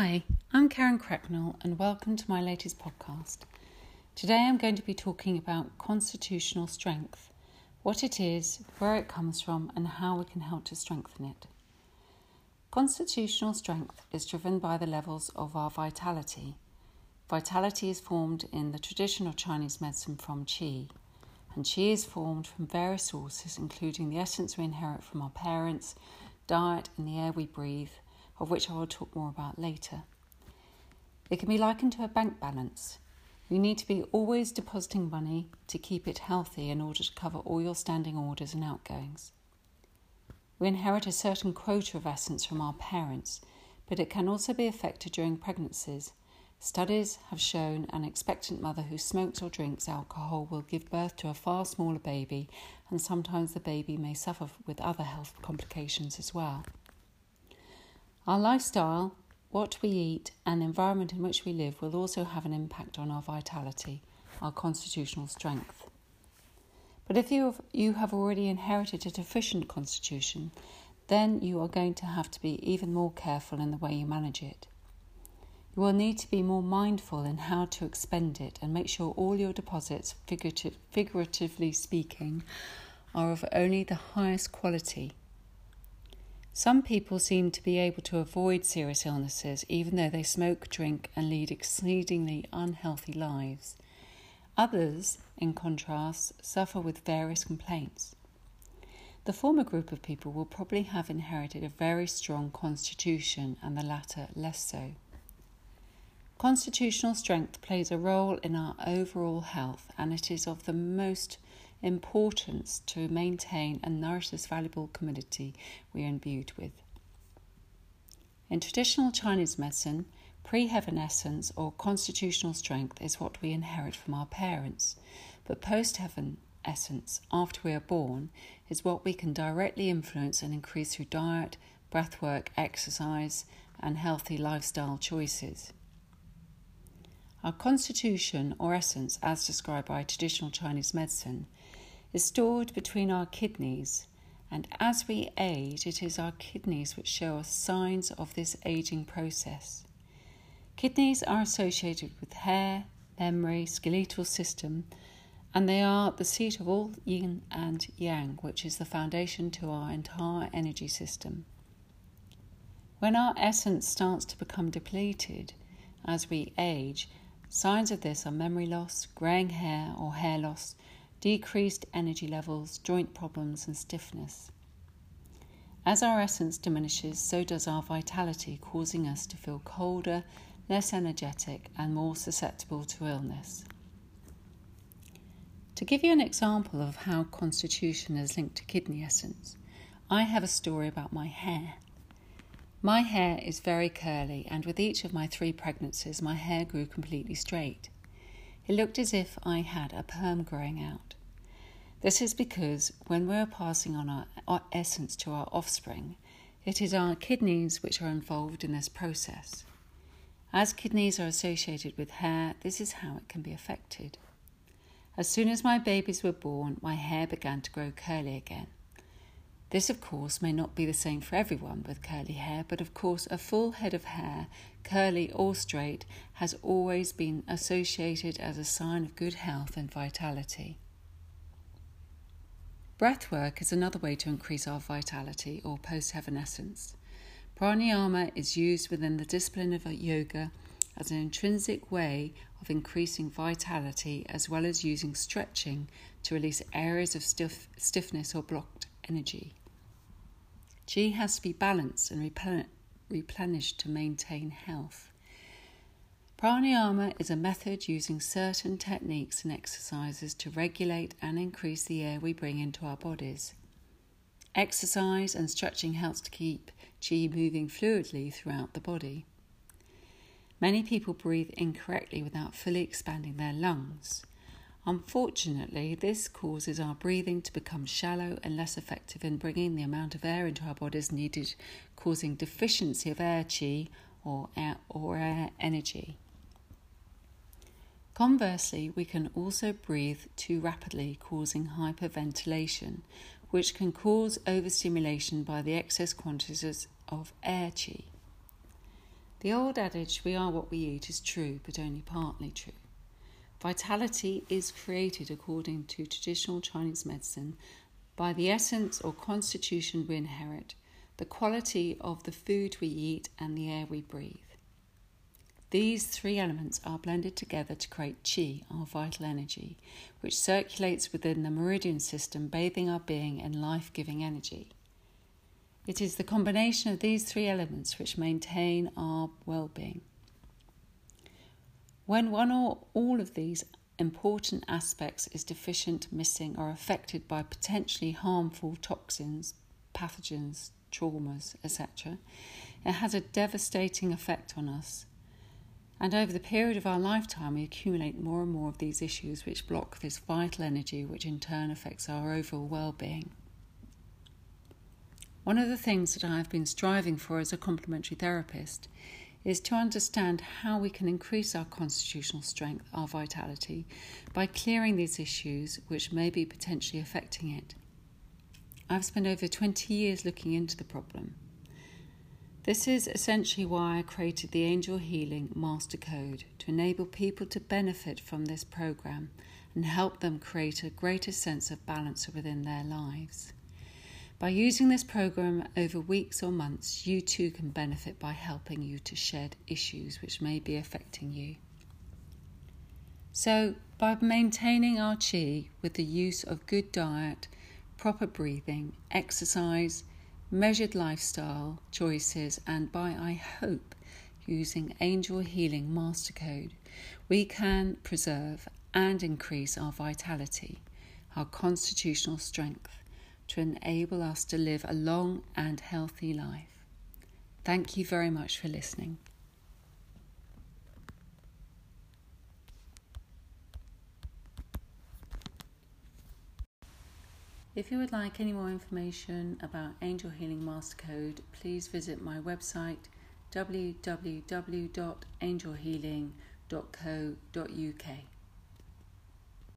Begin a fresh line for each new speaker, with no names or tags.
Hi, I'm Karen Cracknell, and welcome to my latest podcast. Today I'm going to be talking about constitutional strength what it is, where it comes from, and how we can help to strengthen it. Constitutional strength is driven by the levels of our vitality. Vitality is formed in the traditional Chinese medicine from qi, and qi is formed from various sources, including the essence we inherit from our parents, diet, and the air we breathe, of which I will talk more about later. It can be likened to a bank balance. You need to be always depositing money to keep it healthy in order to cover all your standing orders and outgoings. We inherit a certain quota of essence from our parents, but it can also be affected during pregnancies. Studies have shown an expectant mother who smokes or drinks alcohol will give birth to a far smaller baby, and sometimes the baby may suffer with other health complications as well. Our lifestyle, what we eat, and the environment in which we live will also have an impact on our vitality, our constitutional strength. But if you have, you have already inherited a deficient constitution, then you are going to have to be even more careful in the way you manage it. You will need to be more mindful in how to expend it and make sure all your deposits, figurative, figuratively speaking, are of only the highest quality some people seem to be able to avoid serious illnesses even though they smoke, drink, and lead exceedingly unhealthy lives. Others, in contrast, suffer with various complaints. The former group of people will probably have inherited a very strong constitution, and the latter less so. Constitutional strength plays a role in our overall health, and it is of the most importance to maintain and nourish this valuable commodity we are imbued with. In traditional Chinese medicine, pre heaven essence or constitutional strength is what we inherit from our parents, but post heaven essence, after we are born, is what we can directly influence and increase through diet, breathwork, exercise, and healthy lifestyle choices. Our constitution or essence, as described by traditional Chinese medicine, is stored between our kidneys, and as we age, it is our kidneys which show us signs of this aging process. Kidneys are associated with hair, memory, skeletal system, and they are the seat of all yin and yang, which is the foundation to our entire energy system. When our essence starts to become depleted as we age, signs of this are memory loss, greying hair or hair loss, decreased energy levels, joint problems, and stiffness. As our essence diminishes, so does our vitality, causing us to feel colder, less energetic, and more susceptible to illness. To give you an example of how constitution is linked to kidney essence, I have a story about my hair. My hair is very curly, and with each of my three pregnancies, my hair grew completely straight. It looked as if I had a perm growing out. This is because when we are passing on our, our essence to our offspring, it is our kidneys which are involved in this process. As kidneys are associated with hair, this is how it can be affected. As soon as my babies were born, my hair began to grow curly again. This, of course, may not be the same for everyone with curly hair, but of course, a full head of hair, curly or straight, has always been associated as a sign of good health and vitality. Breathwork is another way to increase our vitality or post heaven essence. Pranayama is used within the discipline of yoga as an intrinsic way of increasing vitality as well as using stretching to release areas of stiff, stiffness or blocked energy. Qi has to be balanced and replenished to maintain health. Pranayama is a method using certain techniques and exercises to regulate and increase the air we bring into our bodies. Exercise and stretching helps to keep qi moving fluidly throughout the body. Many people breathe incorrectly without fully expanding their lungs. Unfortunately, this causes our breathing to become shallow and less effective in bringing the amount of air into our bodies needed, causing deficiency of air qi or air, or air energy. Conversely, we can also breathe too rapidly, causing hyperventilation, which can cause overstimulation by the excess quantities of air qi. The old adage, we are what we eat, is true, but only partly true. Vitality is created according to traditional Chinese medicine by the essence or constitution we inherit, the quality of the food we eat, and the air we breathe. These three elements are blended together to create qi, our vital energy, which circulates within the meridian system, bathing our being in life giving energy. It is the combination of these three elements which maintain our well being. When one or all of these important aspects is deficient, missing, or affected by potentially harmful toxins, pathogens, traumas, etc., it has a devastating effect on us. And over the period of our lifetime, we accumulate more and more of these issues which block this vital energy, which in turn affects our overall well being. One of the things that I have been striving for as a complementary therapist is to understand how we can increase our constitutional strength, our vitality, by clearing these issues which may be potentially affecting it. I've spent over 20 years looking into the problem. This is essentially why I created the Angel Healing Master Code to enable people to benefit from this program and help them create a greater sense of balance within their lives. By using this program over weeks or months, you too can benefit by helping you to shed issues which may be affecting you. So, by maintaining our chi with the use of good diet, proper breathing, exercise, measured lifestyle choices, and by, I hope, using Angel Healing Master Code, we can preserve and increase our vitality, our constitutional strength to enable us to live a long and healthy life. Thank you very much for listening. If you would like any more information about Angel Healing Master Code, please visit my website www.angelhealing.co.uk.